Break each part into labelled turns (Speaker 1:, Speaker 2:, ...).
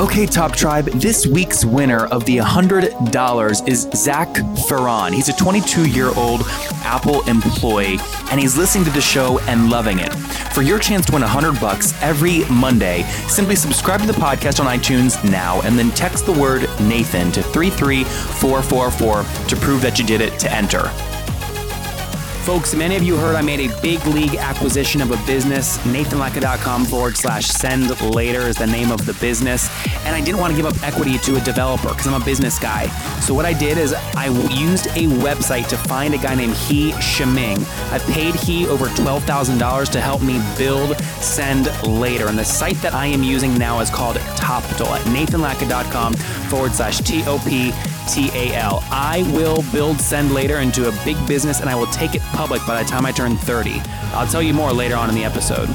Speaker 1: Okay, Top Tribe, this week's winner of the $100 is Zach Ferron. He's a 22 year old Apple employee, and he's listening to the show and loving it. For your chance to win 100 bucks every Monday, simply subscribe to the podcast on iTunes now and then text the word Nathan to 33444 to prove that you did it to enter. Folks, many of you heard I made a big league acquisition of a business. NathanLatka.com forward slash send later is the name of the business. And I didn't want to give up equity to a developer because I'm a business guy. So what I did is I used a website to find a guy named He Shiming. I paid He over $12,000 to help me build Send Later. And the site that I am using now is called Toptal at NathanLatka.com forward slash T O P T A L. I will build Send Later into a big business and I will take it public by the time I turn 30. I'll tell you more later on in the episode.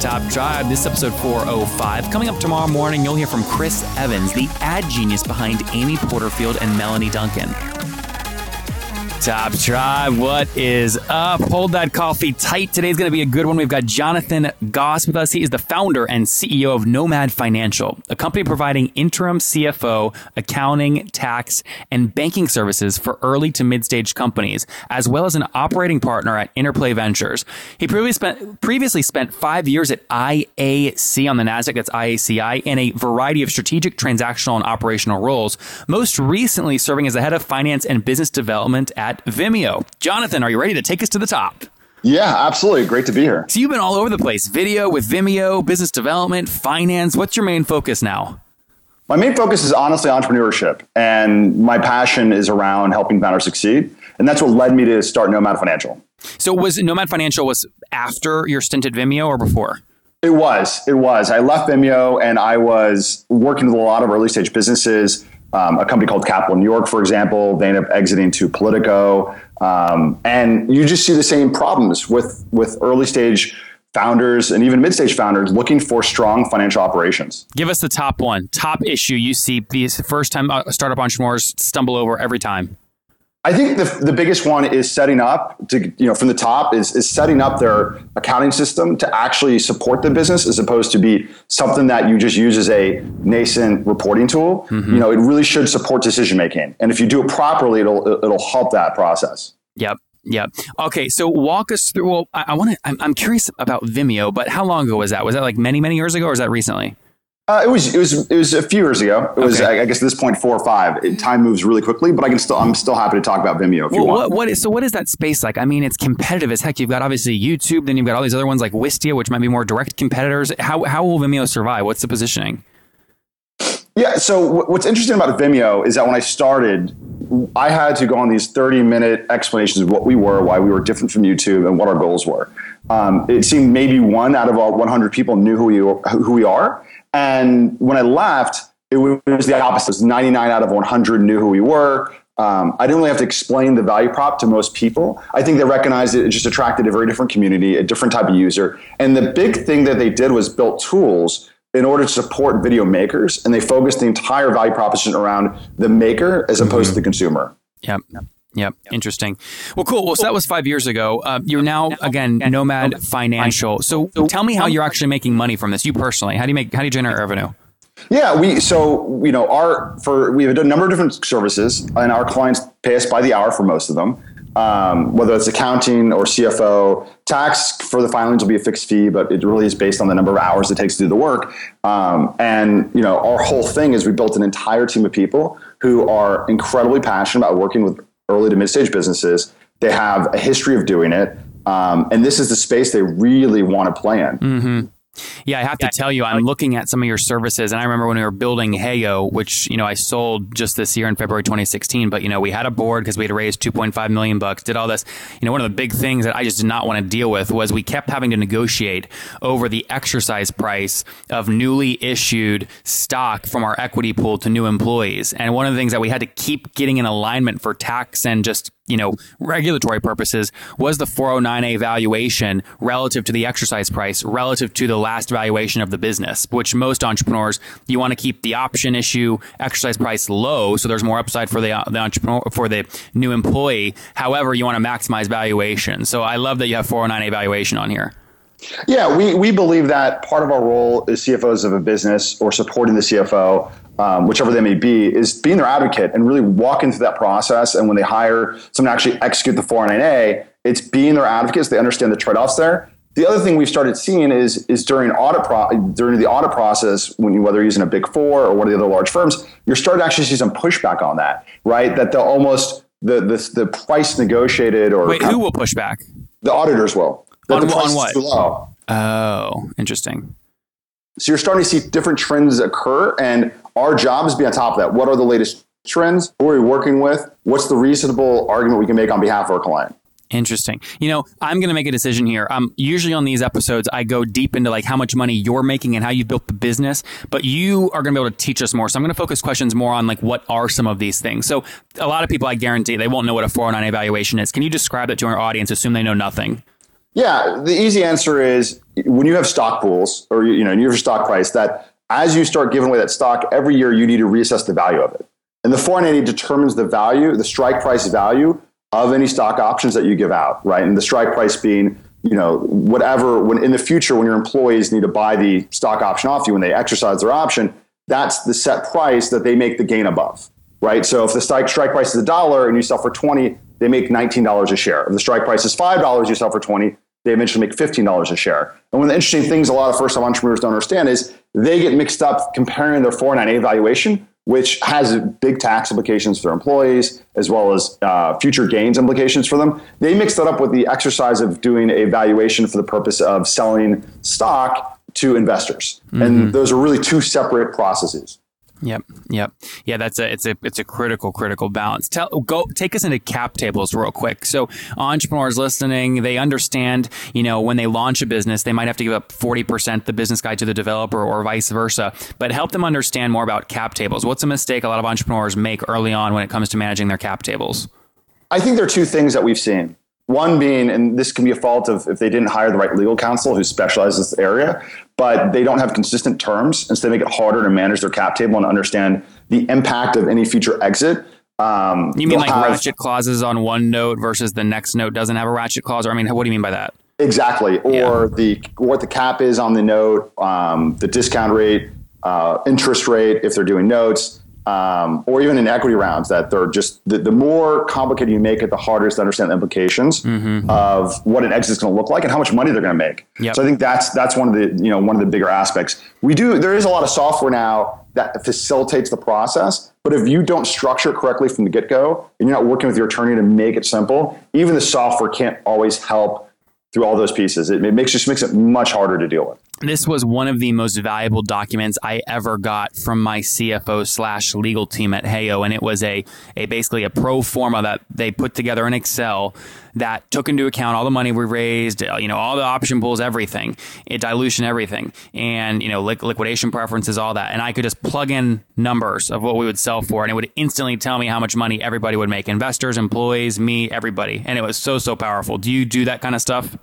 Speaker 1: Top Tribe, this is episode 405. Coming up tomorrow morning, you'll hear from Chris Evans, the ad genius behind Amy Porterfield and Melanie Duncan. Top Tribe, what is up? Hold that coffee tight. Today's going to be a good one. We've got Jonathan Goss with us. He is the founder and CEO of Nomad Financial, a company providing interim CFO, accounting, tax, and banking services for early to mid stage companies, as well as an operating partner at Interplay Ventures. He previously spent, previously spent five years at IAC on the NASDAQ, that's IACI, in a variety of strategic, transactional, and operational roles, most recently serving as the head of finance and business development at Vimeo. Jonathan, are you ready to take us to the top?
Speaker 2: Yeah, absolutely. Great to be here.
Speaker 3: So you've been all over the place video with Vimeo, business development, finance. What's your main focus now?
Speaker 2: My main focus is honestly entrepreneurship, and my passion is around helping founders succeed. And that's what led me to start Nomad Financial.
Speaker 3: So was Nomad Financial was after your stint at Vimeo or before?
Speaker 2: It was. It was. I left Vimeo and I was working with a lot of early stage businesses. Um, a company called Capital New York, for example, they end up exiting to Politico. Um, and you just see the same problems with, with early stage founders and even mid stage founders looking for strong financial operations.
Speaker 3: Give us the top one, top issue you see these first time uh, startup entrepreneurs stumble over every time.
Speaker 2: I think the, the biggest one is setting up to, you know, from the top is, is setting up their accounting system to actually support the business as opposed to be something that you just use as a nascent reporting tool. Mm-hmm. You know, it really should support decision making. And if you do it properly, it'll, it'll help that process.
Speaker 3: Yep. Yep. Okay. So walk us through. Well, I, I want to. I'm, I'm curious about Vimeo, but how long ago was that? Was that like many, many years ago, or is that recently?
Speaker 2: Uh, it was it was it was a few years ago. It was okay. I, guess at this point four or five. It, time moves really quickly, but I can still I'm still happy to talk about Vimeo if well, you want.
Speaker 3: What, what is, so what is that space like? I mean, it's competitive as heck. You've got obviously YouTube, then you've got all these other ones like Wistia, which might be more direct competitors. How how will Vimeo survive? What's the positioning?
Speaker 2: Yeah. So w- what's interesting about Vimeo is that when I started, I had to go on these 30 minute explanations of what we were, why we were different from YouTube, and what our goals were. Um, it seemed maybe one out of all 100 people knew who we who we are and when I left, it was the opposite. It was 99 out of 100 knew who we were. Um, I didn't really have to explain the value prop to most people. I think they recognized it, it just attracted a very different community, a different type of user. And the big thing that they did was built tools in order to support video makers, and they focused the entire value proposition around the maker as opposed mm-hmm. to the consumer.
Speaker 3: Yep. Yep. Interesting. Well, cool. Well, so that was five years ago. Uh, you're now again Nomad Financial. So tell me how you're actually making money from this. You personally, how do you make? How do you generate revenue?
Speaker 2: Yeah, we so you know our for we have a number of different services, and our clients pay us by the hour for most of them. Um, whether it's accounting or CFO, tax for the filings will be a fixed fee, but it really is based on the number of hours it takes to do the work. Um, and you know, our whole thing is we built an entire team of people who are incredibly passionate about working with early to mid stage businesses. They have a history of doing it. Um, and this is the space they really want to play in.
Speaker 3: Mm-hmm.
Speaker 1: Yeah, I have to tell you, I'm looking at some of your services, and I remember when we were building Heyo, which you know I sold just this year in February 2016. But you know we had a board because we had raised 2.5 million bucks, did all this. You know, one of the big things that I just did not want to deal with was we kept having to negotiate over the exercise price of newly issued stock from our equity pool to new employees. And one of the things that we had to keep getting in alignment for tax and just you know, regulatory purposes was the 409A valuation relative to the exercise price, relative to the last valuation of the business, which most entrepreneurs, you want to keep the option issue exercise price low. So there's more upside for the, the entrepreneur, for the new employee. However, you want to maximize valuation. So I love that you have 409A valuation on here.
Speaker 2: Yeah, we, we believe that part of our role as CFOs of a business or supporting the CFO um, whichever they may be, is being their advocate and really walking through that process. And when they hire someone to actually execute the 409A, it's being their advocates. They understand the trade offs there. The other thing we've started seeing is is during audit pro- during the audit process, when you, whether you're using a big four or one of the other large firms, you're starting to actually see some pushback on that, right? That they'll almost the the, the price negotiated or
Speaker 1: wait, who will push back?
Speaker 2: The auditors will.
Speaker 1: That on, on what? Oh, interesting.
Speaker 2: So you're starting to see different trends occur, and our job is to be on top of that. What are the latest trends? Who are we working with? What's the reasonable argument we can make on behalf of our client?
Speaker 1: Interesting. You know, I'm going to make a decision here. Um, usually on these episodes, I go deep into like how much money you're making and how you built the business, but you are going to be able to teach us more. So I'm going to focus questions more on like what are some of these things. So a lot of people, I guarantee, they won't know what a 409A valuation is. Can you describe it to our audience? Assume they know nothing.
Speaker 2: Yeah, the easy answer is when you have stock pools or you know you have your stock price that as you start giving away that stock, every year you need to reassess the value of it. And the 490 determines the value, the strike price value of any stock options that you give out, right? And the strike price being, you know, whatever, when in the future, when your employees need to buy the stock option off you when they exercise their option, that's the set price that they make the gain above, right? So if the strike, strike price is a dollar and you sell for 20, they make $19 a share. If the strike price is $5, you sell for 20, they eventually make $15 a share. And one of the interesting things a lot of first time entrepreneurs don't understand is they get mixed up comparing their 409A valuation, which has big tax implications for their employees as well as uh, future gains implications for them. They mix that up with the exercise of doing a valuation for the purpose of selling stock to investors. Mm-hmm. And those are really two separate processes.
Speaker 1: Yep, yep, yeah. That's a it's a it's a critical critical balance. Tell go take us into cap tables real quick. So entrepreneurs listening, they understand. You know, when they launch a business, they might have to give up forty percent the business guide to the developer, or vice versa. But help them understand more about cap tables. What's a mistake a lot of entrepreneurs make early on when it comes to managing their cap tables?
Speaker 2: I think there are two things that we've seen. One being, and this can be a fault of if they didn't hire the right legal counsel who specializes in this area, but they don't have consistent terms, and so they make it harder to manage their cap table and understand the impact of any future exit.
Speaker 1: Um, you mean like have, ratchet clauses on one note versus the next note doesn't have a ratchet clause? Or I mean, what do you mean by that?
Speaker 2: Exactly, or yeah. the what the cap is on the note, um, the discount rate, uh, interest rate if they're doing notes um, or even in equity rounds that they're just the, the, more complicated you make it, the harder it is to understand the implications mm-hmm. of what an exit is going to look like and how much money they're going to make. Yep. So I think that's that's one of the you know one of the bigger aspects. We do there is a lot of software now that facilitates the process, but if you don't structure it correctly from the get go and you're not working with your attorney to make it simple, even the software can't always help through all those pieces. It, it makes just makes it much harder to deal with.
Speaker 1: This was one of the most valuable documents I ever got from my CFO slash legal team at Heyo, and it was a, a basically a pro forma that they put together in Excel that took into account all the money we raised, uh, you know, all the option pools, everything, it, dilution, everything, and you know, li- liquidation preferences, all that, and I could just plug in numbers of what we would sell for, and it would instantly tell me how much money everybody would make, investors, employees, me, everybody, and it was so so powerful. Do you do that kind of stuff?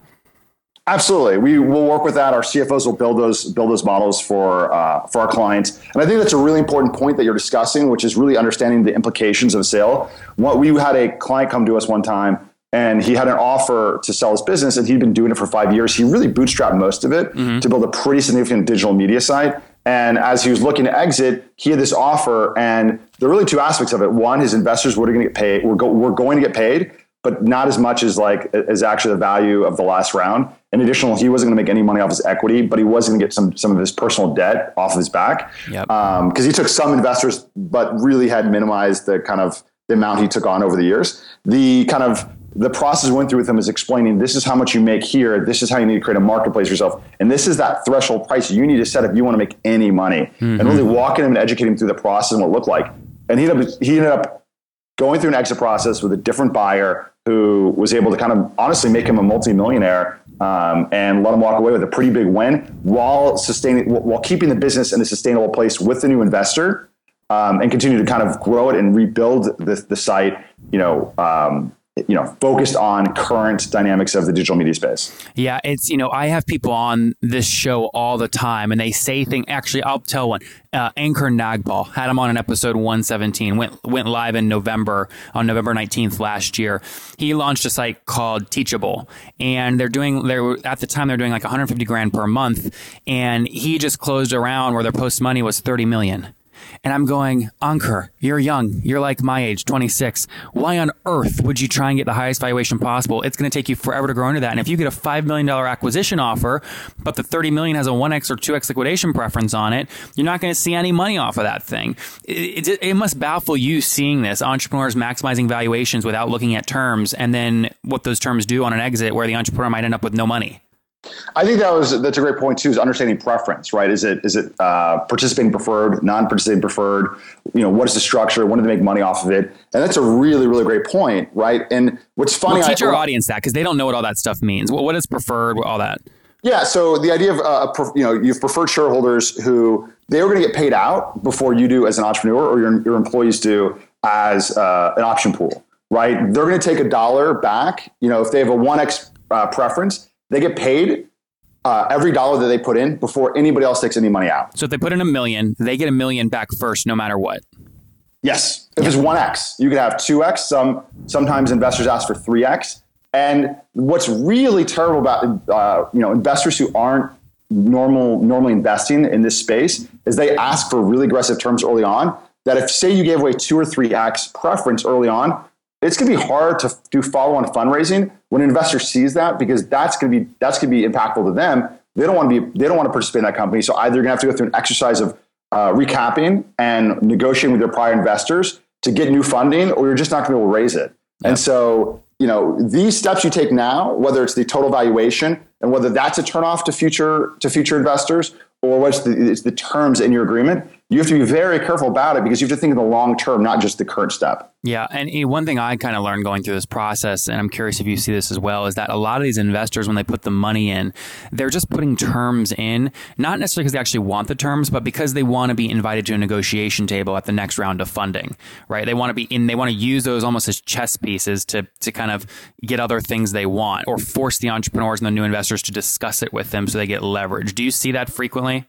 Speaker 2: Absolutely, we will work with that. Our CFOs will build those build those models for uh, for our clients, and I think that's a really important point that you're discussing, which is really understanding the implications of a sale. What we had a client come to us one time, and he had an offer to sell his business, and he'd been doing it for five years. He really bootstrapped most of it mm-hmm. to build a pretty significant digital media site. And as he was looking to exit, he had this offer, and there are really two aspects of it. One, his investors were going to get paid. We're, go, we're going to get paid, but not as much as like as actually the value of the last round. In addition, he wasn't going to make any money off his equity, but he was going to get some some of his personal debt off of his back because yep. um, he took some investors, but really had minimized the kind of the amount he took on over the years. The kind of the process we went through with him is explaining this is how much you make here, this is how you need to create a marketplace for yourself, and this is that threshold price you need to set if you want to make any money. Mm-hmm. And really walking him and educating him through the process and what it looked like. And he ended up, he ended up going through an exit process with a different buyer who was able to kind of honestly make him a multimillionaire um, and let him walk away with a pretty big win while sustaining while keeping the business in a sustainable place with the new investor um, and continue to kind of grow it and rebuild the, the site you know um, you know focused on current dynamics of the digital media space.
Speaker 1: Yeah it's you know i have people on this show all the time and they say things actually i'll tell one uh, ankur nagpal had him on an episode 117 went went live in november on november 19th last year. He launched a site called teachable and they're doing they're at the time they're doing like 150 grand per month and he just closed around where their post money was 30 million and I'm going, Ankur, you're young. You're like my age, 26. Why on earth would you try and get the highest valuation possible? It's going to take you forever to grow into that. And if you get a $5 million acquisition offer, but the 30 million has a 1x or 2x liquidation preference on it, you're not going to see any money off of that thing. It, it, it must baffle you seeing this entrepreneurs maximizing valuations without looking at terms and then what those terms do on an exit where the entrepreneur might end up with no money.
Speaker 2: I think that was that's a great point too. Is understanding preference, right? Is it is it uh, participating preferred, non-participating preferred? You know, what is the structure? When do they make money off of it? And that's a really really great point, right? And what's funny,
Speaker 1: we'll teach I, our audience that because they don't know what all that stuff means. What, what is preferred? All that.
Speaker 2: Yeah. So the idea of uh, you know you've preferred shareholders who they are going to get paid out before you do as an entrepreneur or your your employees do as uh, an option pool, right? They're going to take a dollar back. You know, if they have a one x uh, preference they get paid uh, every dollar that they put in before anybody else takes any money out.
Speaker 1: So if they put in a million, they get a million back first, no matter what.
Speaker 2: Yes. If it's one X, you could have two X. Some sometimes investors ask for three X. And what's really terrible about uh, you know investors who aren't normal normally investing in this space is they ask for really aggressive terms early on. That if say you gave away two or three X preference early on, it's going to be hard to do follow-on fundraising when an investor sees that because that's going to be that's going to be impactful to them. They don't want to be they don't want to participate in that company. So either you're going to have to go through an exercise of uh, recapping and negotiating with their prior investors to get new funding, or you're just not going to be able to raise it. And so you know these steps you take now, whether it's the total valuation and whether that's a turnoff to future to future investors, or what's the, it's the terms in your agreement, you have to be very careful about it because you have to think of the long term, not just the current step.
Speaker 1: Yeah. And eh, one thing I kind of learned going through this process, and I'm curious if you see this as well, is that a lot of these investors, when they put the money in, they're just putting terms in, not necessarily because they actually want the terms, but because they want to be invited to a negotiation table at the next round of funding, right? They want to be in, they want to use those almost as chess pieces to, to kind of get other things they want or force the entrepreneurs and the new investors to discuss it with them so they get leverage. Do you see that frequently?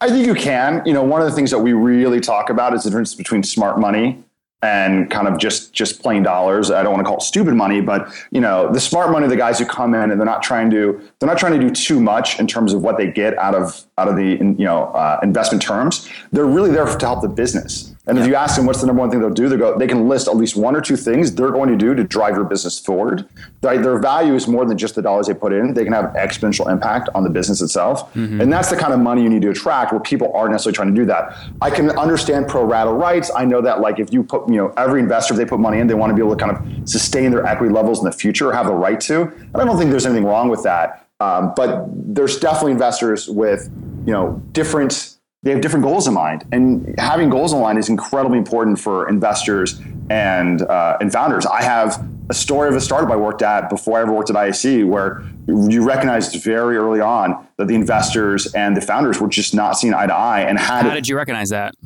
Speaker 2: I think you can. You know, one of the things that we really talk about is the difference between smart money and kind of just just plain dollars. I don't want to call it stupid money, but you know, the smart money, the guys who come in and they're not trying to they're not trying to do too much in terms of what they get out of out of the you know uh, investment terms. They're really there to help the business. And yeah. if you ask them what's the number one thing they'll do, they go they can list at least one or two things they're going to do to drive your business forward. Their, their value is more than just the dollars they put in. They can have exponential impact on the business itself. Mm-hmm. And that's the kind of money you need to attract where people aren't necessarily trying to do that. I can understand pro rata rights. I know that like if you put, you know, every investor, if they put money in, they want to be able to kind of sustain their equity levels in the future, or have the right to. And I don't think there's anything wrong with that. Um, but there's definitely investors with, you know, different they have different goals in mind. And having goals in mind is incredibly important for investors and uh, and founders. I have a story of a startup I worked at before I ever worked at IAC where you recognized very early on that the investors and the founders were just not seeing eye to eye and had
Speaker 1: How did you recognize that?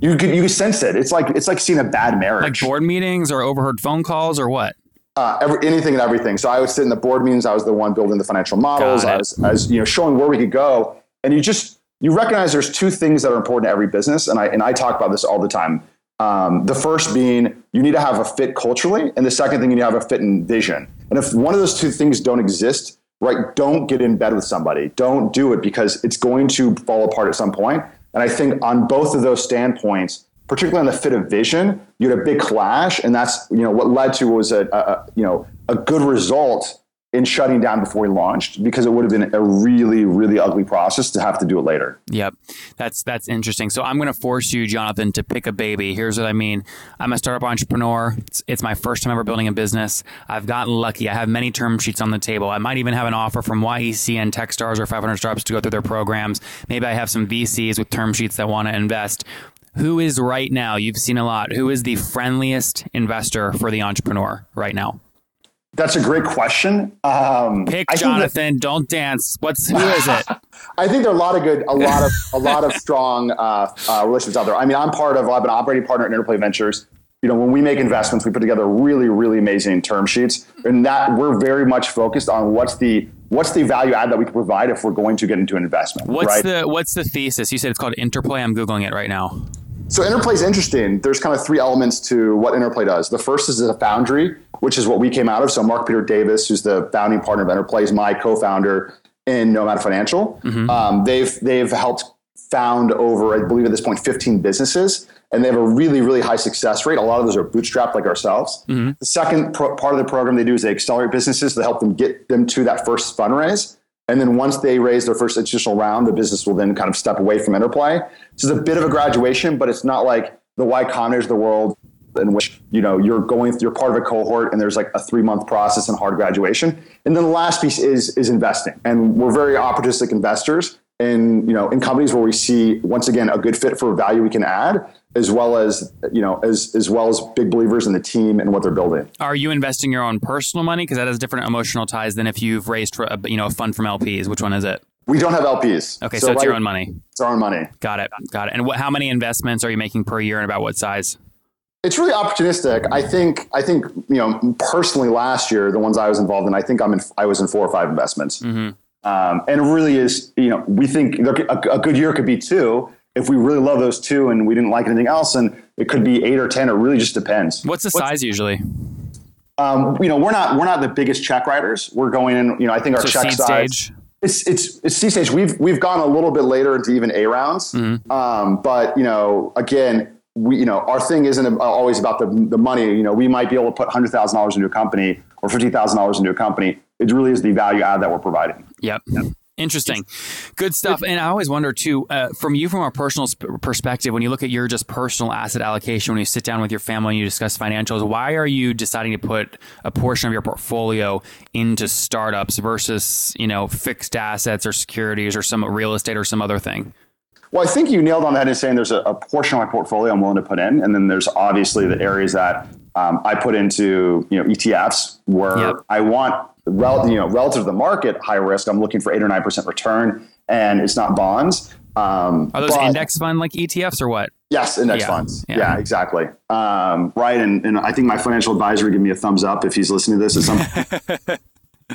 Speaker 2: You could you could sense it. It's like it's like seeing a bad marriage.
Speaker 1: Like board meetings or overheard phone calls or what?
Speaker 2: Uh, every, anything and everything. So I would sit in the board meetings. I was the one building the financial models. I was, I was, you know, showing where we could go. And you just you recognize there's two things that are important to every business, and I and I talk about this all the time. Um, the first being you need to have a fit culturally, and the second thing you need to have a fit in vision. And if one of those two things don't exist, right, don't get in bed with somebody. Don't do it because it's going to fall apart at some point. And I think on both of those standpoints, particularly on the fit of vision, you had a big clash, and that's you know what led to was a, a you know a good result in shutting down before we launched because it would have been a really, really ugly process to have to do it later.
Speaker 1: Yep, that's that's interesting. So I'm going to force you, Jonathan, to pick a baby. Here's what I mean: I'm a startup entrepreneur. It's, it's my first time ever building a business. I've gotten lucky. I have many term sheets on the table. I might even have an offer from YC and TechStars or 500 Startups to go through their programs. Maybe I have some VCs with term sheets that want to invest. Who is right now? You've seen a lot. Who is the friendliest investor for the entrepreneur right now?
Speaker 2: That's a great question. Um,
Speaker 1: Pick Jonathan. That, don't dance. What's who is it?
Speaker 2: I think there are a lot of good, a lot of a lot of strong uh, uh, relationships out there. I mean, I'm part of. I'm an operating partner at Interplay Ventures. You know, when we make investments, we put together really, really amazing term sheets, and that we're very much focused on what's the what's the value add that we can provide if we're going to get into an investment.
Speaker 1: What's
Speaker 2: right?
Speaker 1: the what's the thesis? You said it's called Interplay. I'm googling it right now.
Speaker 2: So Interplay is interesting. There's kind of three elements to what Interplay does. The first is a foundry, which is what we came out of. So Mark Peter Davis, who's the founding partner of Interplay, is my co-founder in Nomad Financial. Mm-hmm. Um, they've they've helped found over, I believe at this point, 15 businesses, and they have a really really high success rate. A lot of those are bootstrapped like ourselves. Mm-hmm. The second pro- part of the program they do is they accelerate businesses to help them get them to that first fundraise. And then once they raise their first institutional round, the business will then kind of step away from Interplay. So it's a bit of a graduation, but it's not like the Y Combinator of the world in which you know you're going you're part of a cohort and there's like a three month process and hard graduation. And then the last piece is is investing. And we're very opportunistic investors in you know in companies where we see once again a good fit for value we can add as well as you know as as well as big believers in the team and what they're building
Speaker 1: are you investing your own personal money because that has different emotional ties than if you've raised for a, you know a fund from lps which one is it
Speaker 2: we don't have lps
Speaker 1: okay so, so it's right, your own money
Speaker 2: it's our own money
Speaker 1: got it got it and what, how many investments are you making per year and about what size
Speaker 2: it's really opportunistic. I think. I think you know personally. Last year, the ones I was involved in, I think I'm in. I was in four or five investments. Mm-hmm. Um, and it really is, you know, we think a, a, good year could be two. If we really love those two and we didn't like anything else, and it could be eight or ten. It really just depends.
Speaker 1: What's the What's, size usually?
Speaker 2: Um, you know, we're not we're not the biggest check writers. We're going in. You know, I think our so check size. Stage. It's it's it's seed stage. We've we've gone a little bit later into even A rounds. Mm-hmm. Um, but you know, again, we you know our thing isn't always about the the money. You know, we might be able to put hundred thousand dollars into a company or fifty thousand dollars into a company it really is the value add that we're providing.
Speaker 1: Yep. yep. Interesting. Good stuff. And I always wonder too, uh, from you, from a personal sp- perspective, when you look at your just personal asset allocation, when you sit down with your family and you discuss financials, why are you deciding to put a portion of your portfolio into startups versus, you know, fixed assets or securities or some real estate or some other thing?
Speaker 2: Well, I think you nailed on that in saying there's a, a portion of my portfolio I'm willing to put in. And then there's obviously the areas that um, I put into, you know, ETFs where yep. I want rel- you know, relative to the market, high risk. I'm looking for eight or nine percent return, and it's not bonds.
Speaker 1: Um, Are those but, index fund like ETFs or what?
Speaker 2: Yes, index yeah. funds. Yeah, yeah exactly. Um, right, and, and I think my financial advisor would give me a thumbs up if he's listening to this at some.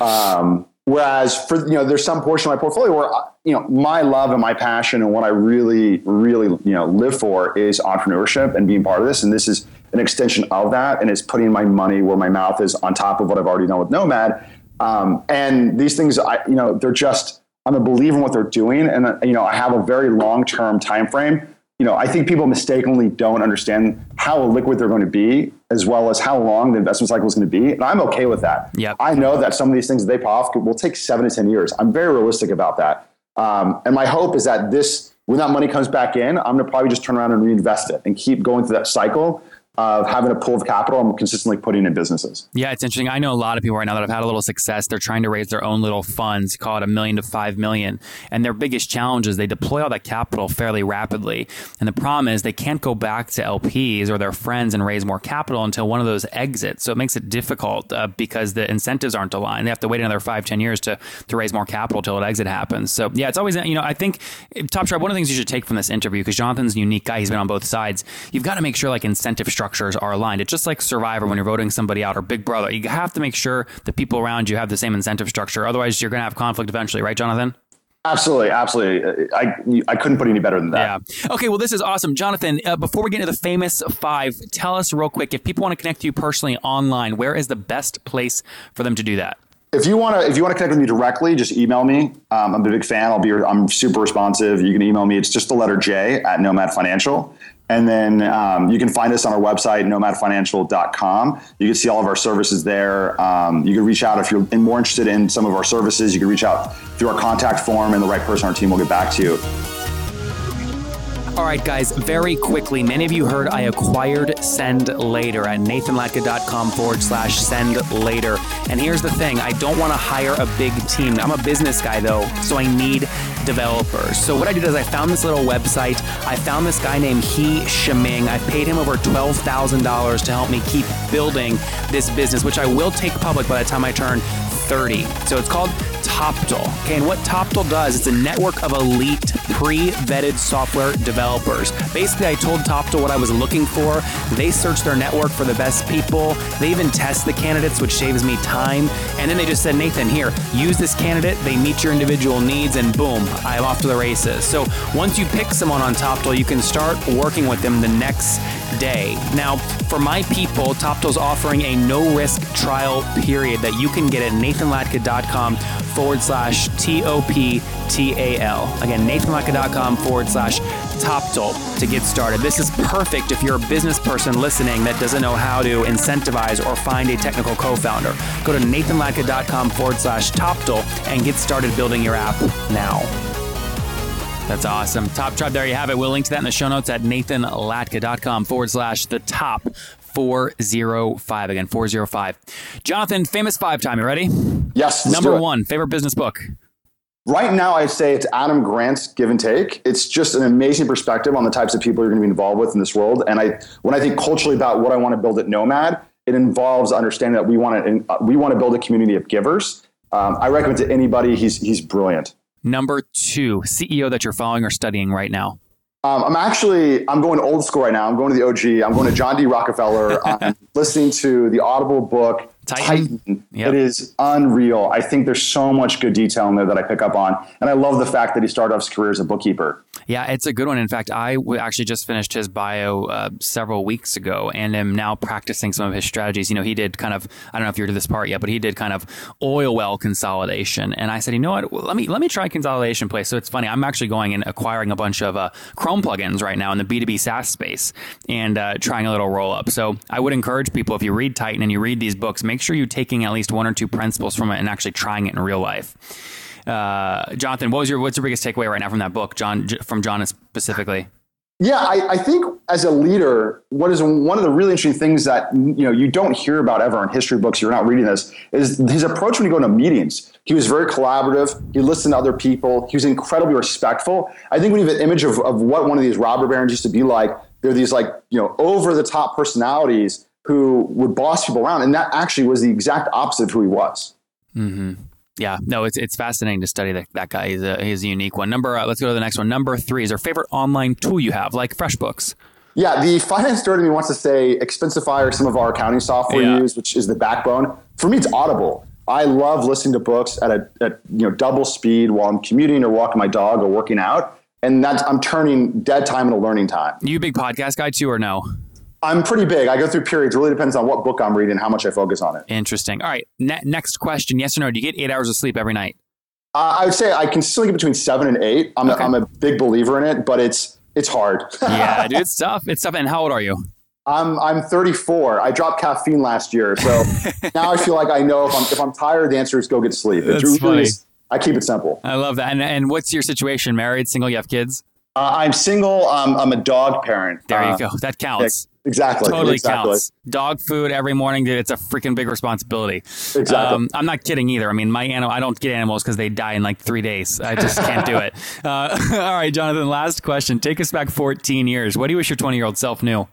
Speaker 2: um, whereas for you know, there's some portion of my portfolio where you know my love and my passion and what I really, really you know live for is entrepreneurship and being part of this, and this is an extension of that, and it's putting my money where my mouth is on top of what I've already done with Nomad um, and these things, I, you know, they're just, I'm a believer in what they're doing. And, uh, you know, I have a very long-term time frame. You know, I think people mistakenly don't understand how liquid they're going to be, as well as how long the investment cycle is going to be. And I'm okay with that.
Speaker 1: Yep.
Speaker 2: I know that some of these things they pop off will take seven to 10 years. I'm very realistic about that. Um, and my hope is that this, when that money comes back in, I'm going to probably just turn around and reinvest it and keep going through that cycle of having a pool of capital I'm consistently putting in businesses.
Speaker 1: Yeah, it's interesting. I know a lot of people right now that have had a little success. They're trying to raise their own little funds, call it a million to five million. And their biggest challenge is they deploy all that capital fairly rapidly. And the problem is they can't go back to LPs or their friends and raise more capital until one of those exits. So it makes it difficult uh, because the incentives aren't aligned. They have to wait another five, ten years to, to raise more capital till an exit happens. So yeah, it's always, you know, I think Top Tribe, one of the things you should take from this interview, because Jonathan's a unique guy, he's been on both sides, you've got to make sure like incentive structure structures are aligned. It's just like Survivor when you're voting somebody out or Big Brother. You have to make sure the people around you have the same incentive structure. Otherwise, you're going to have conflict eventually, right, Jonathan?
Speaker 2: Absolutely, absolutely. I I couldn't put any better than that.
Speaker 1: Yeah. Okay. Well, this is awesome, Jonathan. Uh, before we get into the famous five, tell us real quick if people want to connect to you personally online, where is the best place for them to do that?
Speaker 2: If you want to, if you want to connect with me directly, just email me. Um, I'm a big fan. I'll be. I'm super responsive. You can email me. It's just the letter J at Nomad Financial. And then um, you can find us on our website, nomadfinancial.com. You can see all of our services there. Um, you can reach out if you're more interested in some of our services. You can reach out through our contact form, and the right person on our team will get back to you.
Speaker 1: All right, guys, very quickly, many of you heard I acquired Send Later at nathanlatka.com forward slash send later. And here's the thing I don't want to hire a big team. I'm a business guy, though, so I need developers. So what I did is I found this little website. I found this guy named He Shiming. I paid him over $12,000 to help me keep building this business, which I will take public by the time I turn 30. So it's called Toptal. Okay, and what Toptal does, it's a network of elite pre-vetted software developers. Basically, I told Toptal what I was looking for. They search their network for the best people. They even test the candidates, which saves me time. And then they just said, Nathan, here, use this candidate. They meet your individual needs, and boom, I'm off to the races. So once you pick someone on Toptal, you can start working with them the next day. Now, for my people, Toptal's offering a no risk trial period that you can get at nathanlatka.com forward slash T O P T A L. Again, nathanlatka.com forward slash Toptal to get started. This is perfect if you're a business person listening that doesn't know how to incentivize or find a technical co founder. Go to nathanlatka.com forward slash Toptal and get started building your app now. That's awesome. Top Tribe, there you have it. We'll link to that in the show notes at nathanlatka.com forward slash the top 405. Again, 405. Jonathan, famous five time. You ready?
Speaker 2: Yes.
Speaker 1: Number one, favorite business book.
Speaker 2: Right now, I'd say it's Adam Grant's Give and Take. It's just an amazing perspective on the types of people you're going to be involved with in this world. And I, when I think culturally about what I want to build at Nomad, it involves understanding that we want to we want to build a community of givers. Um, I recommend to anybody. He's he's brilliant.
Speaker 1: Number two, CEO that you're following or studying right now.
Speaker 2: Um, I'm actually I'm going old school right now. I'm going to the OG. I'm going to John D. Rockefeller. I'm listening to the Audible book
Speaker 1: Titan.
Speaker 2: Titan.
Speaker 1: Yep.
Speaker 2: It is unreal. I think there's so much good detail in there that I pick up on, and I love the fact that he started off his career as a bookkeeper.
Speaker 1: Yeah, it's a good one. In fact, I actually just finished his bio uh, several weeks ago and am now practicing some of his strategies. You know, he did kind of I don't know if you're to this part yet, but he did kind of oil well consolidation. And I said, you know what? Well, let me let me try consolidation play. So it's funny. I'm actually going and acquiring a bunch of uh, Chrome plugins right now in the B2B SaaS space and uh, trying a little roll up. So I would encourage people if you read Titan and you read these books, make sure you're taking at least one or two principles from it and actually trying it in real life. Uh, Jonathan, what was your what's your biggest takeaway right now from that book, John? From John specifically.
Speaker 2: Yeah, I, I think as a leader, what is one of the really interesting things that you know you don't hear about ever in history books. You're not reading this. Is his approach when you go to meetings? He was very collaborative. He listened to other people. He was incredibly respectful. I think when you have an image of, of what one of these robber barons used to be like, they're these like you know over the top personalities who would boss people around, and that actually was the exact opposite of who he was.
Speaker 1: Mm-hmm. Yeah, no, it's it's fascinating to study that, that guy. He's a, he's a unique one. Number, uh, let's go to the next one. Number three is our favorite online tool you have, like FreshBooks.
Speaker 2: Yeah, the finance nerd in me wants to say Expensify or some of our accounting software
Speaker 1: Yeah.
Speaker 2: use, which is the backbone. For me, it's Audible. I love listening to books at a at, you know double speed while I'm commuting or walking my dog or working out, and that's I'm turning dead time into learning time.
Speaker 1: You a big podcast guy too, or no?
Speaker 2: I'm pretty big. I go through periods. It really depends on what book I'm reading, how much I focus on it.
Speaker 1: Interesting. All right, ne- next question: Yes or no? Do you get eight hours of sleep every night?
Speaker 2: Uh, I would say I can still get between seven and eight. I'm,
Speaker 1: Okay.
Speaker 2: a, I'm a big believer in it, but it's it's hard.
Speaker 1: Yeah, dude, it's tough. It's tough. And how old are you?
Speaker 2: I'm I'm 34. I dropped caffeine last year, so now I feel like I know if I'm if I'm tired, the answer is go get sleep.
Speaker 1: That's
Speaker 2: really
Speaker 1: funny.
Speaker 2: is- I keep it simple.
Speaker 1: I love that. And and what's your situation? Married, single? You have kids?
Speaker 2: Uh, I'm single. Um, I'm a dog parent.
Speaker 1: There
Speaker 2: Uh,
Speaker 1: you go. That counts.
Speaker 2: Exactly.
Speaker 1: Totally
Speaker 2: exactly.
Speaker 1: counts. Dog food every morning, dude. It's a freaking big responsibility.
Speaker 2: Exactly.
Speaker 1: Um, I'm not kidding either. I mean, my animal. I don't get animals because they die in like three days. I just can't do it. Uh, all right, Jonathan. Last question. Take us back 14 years. What do you wish your 20 year old self knew?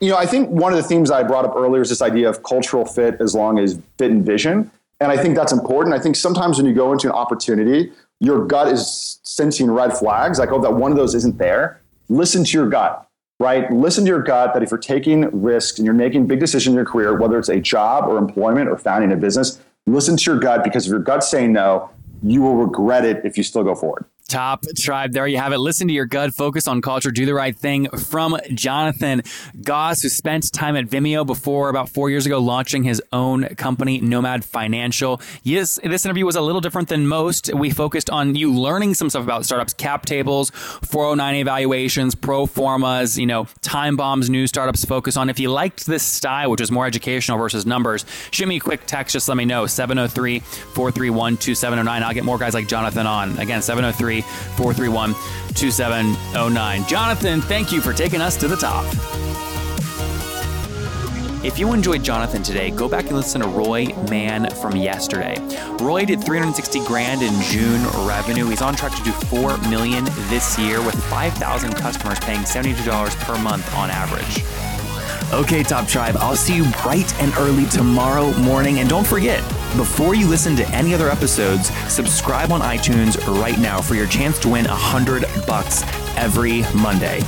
Speaker 2: You know, I think one of the themes I brought up earlier is this idea of cultural fit as long as fit and vision. And I think that's important. I think sometimes when you go into an opportunity, your gut is sensing red flags, like, oh, that one of those isn't there. Listen to your gut, right? Listen to your gut that if you're taking risks and you're making big decisions in your career, whether it's a job or employment or founding a business, listen to your gut because if your gut's saying no, you will regret it if you still go forward.
Speaker 1: Top Tribe. There you have it. Listen to your gut, focus on culture, do the right thing from Jonathan Goss, who spent time at Vimeo before about four years ago launching his own company, Nomad Financial. Yes, this interview was a little different than most. We focused on you learning some stuff about startups, cap tables, 409A valuations, pro formas, you know, time bombs, new startups focus on. If you liked this style, which is more educational versus numbers, shoot me a quick text. Just let me know. 703 431 2709. I'll get more guys like Jonathan on. Again, 703 431 2709. Jonathan, thank you for taking us to the top. If you enjoyed Jonathan today, go back and listen to Roy Mann from yesterday. Roy did 360 grand in June revenue. He's on track to do 4 million this year with 5,000 customers paying $72 per month on average. Okay, Top Tribe, I'll see you bright and early tomorrow morning. And don't forget, before you listen to any other episodes, subscribe on iTunes right now for your chance to win 100 bucks every Monday.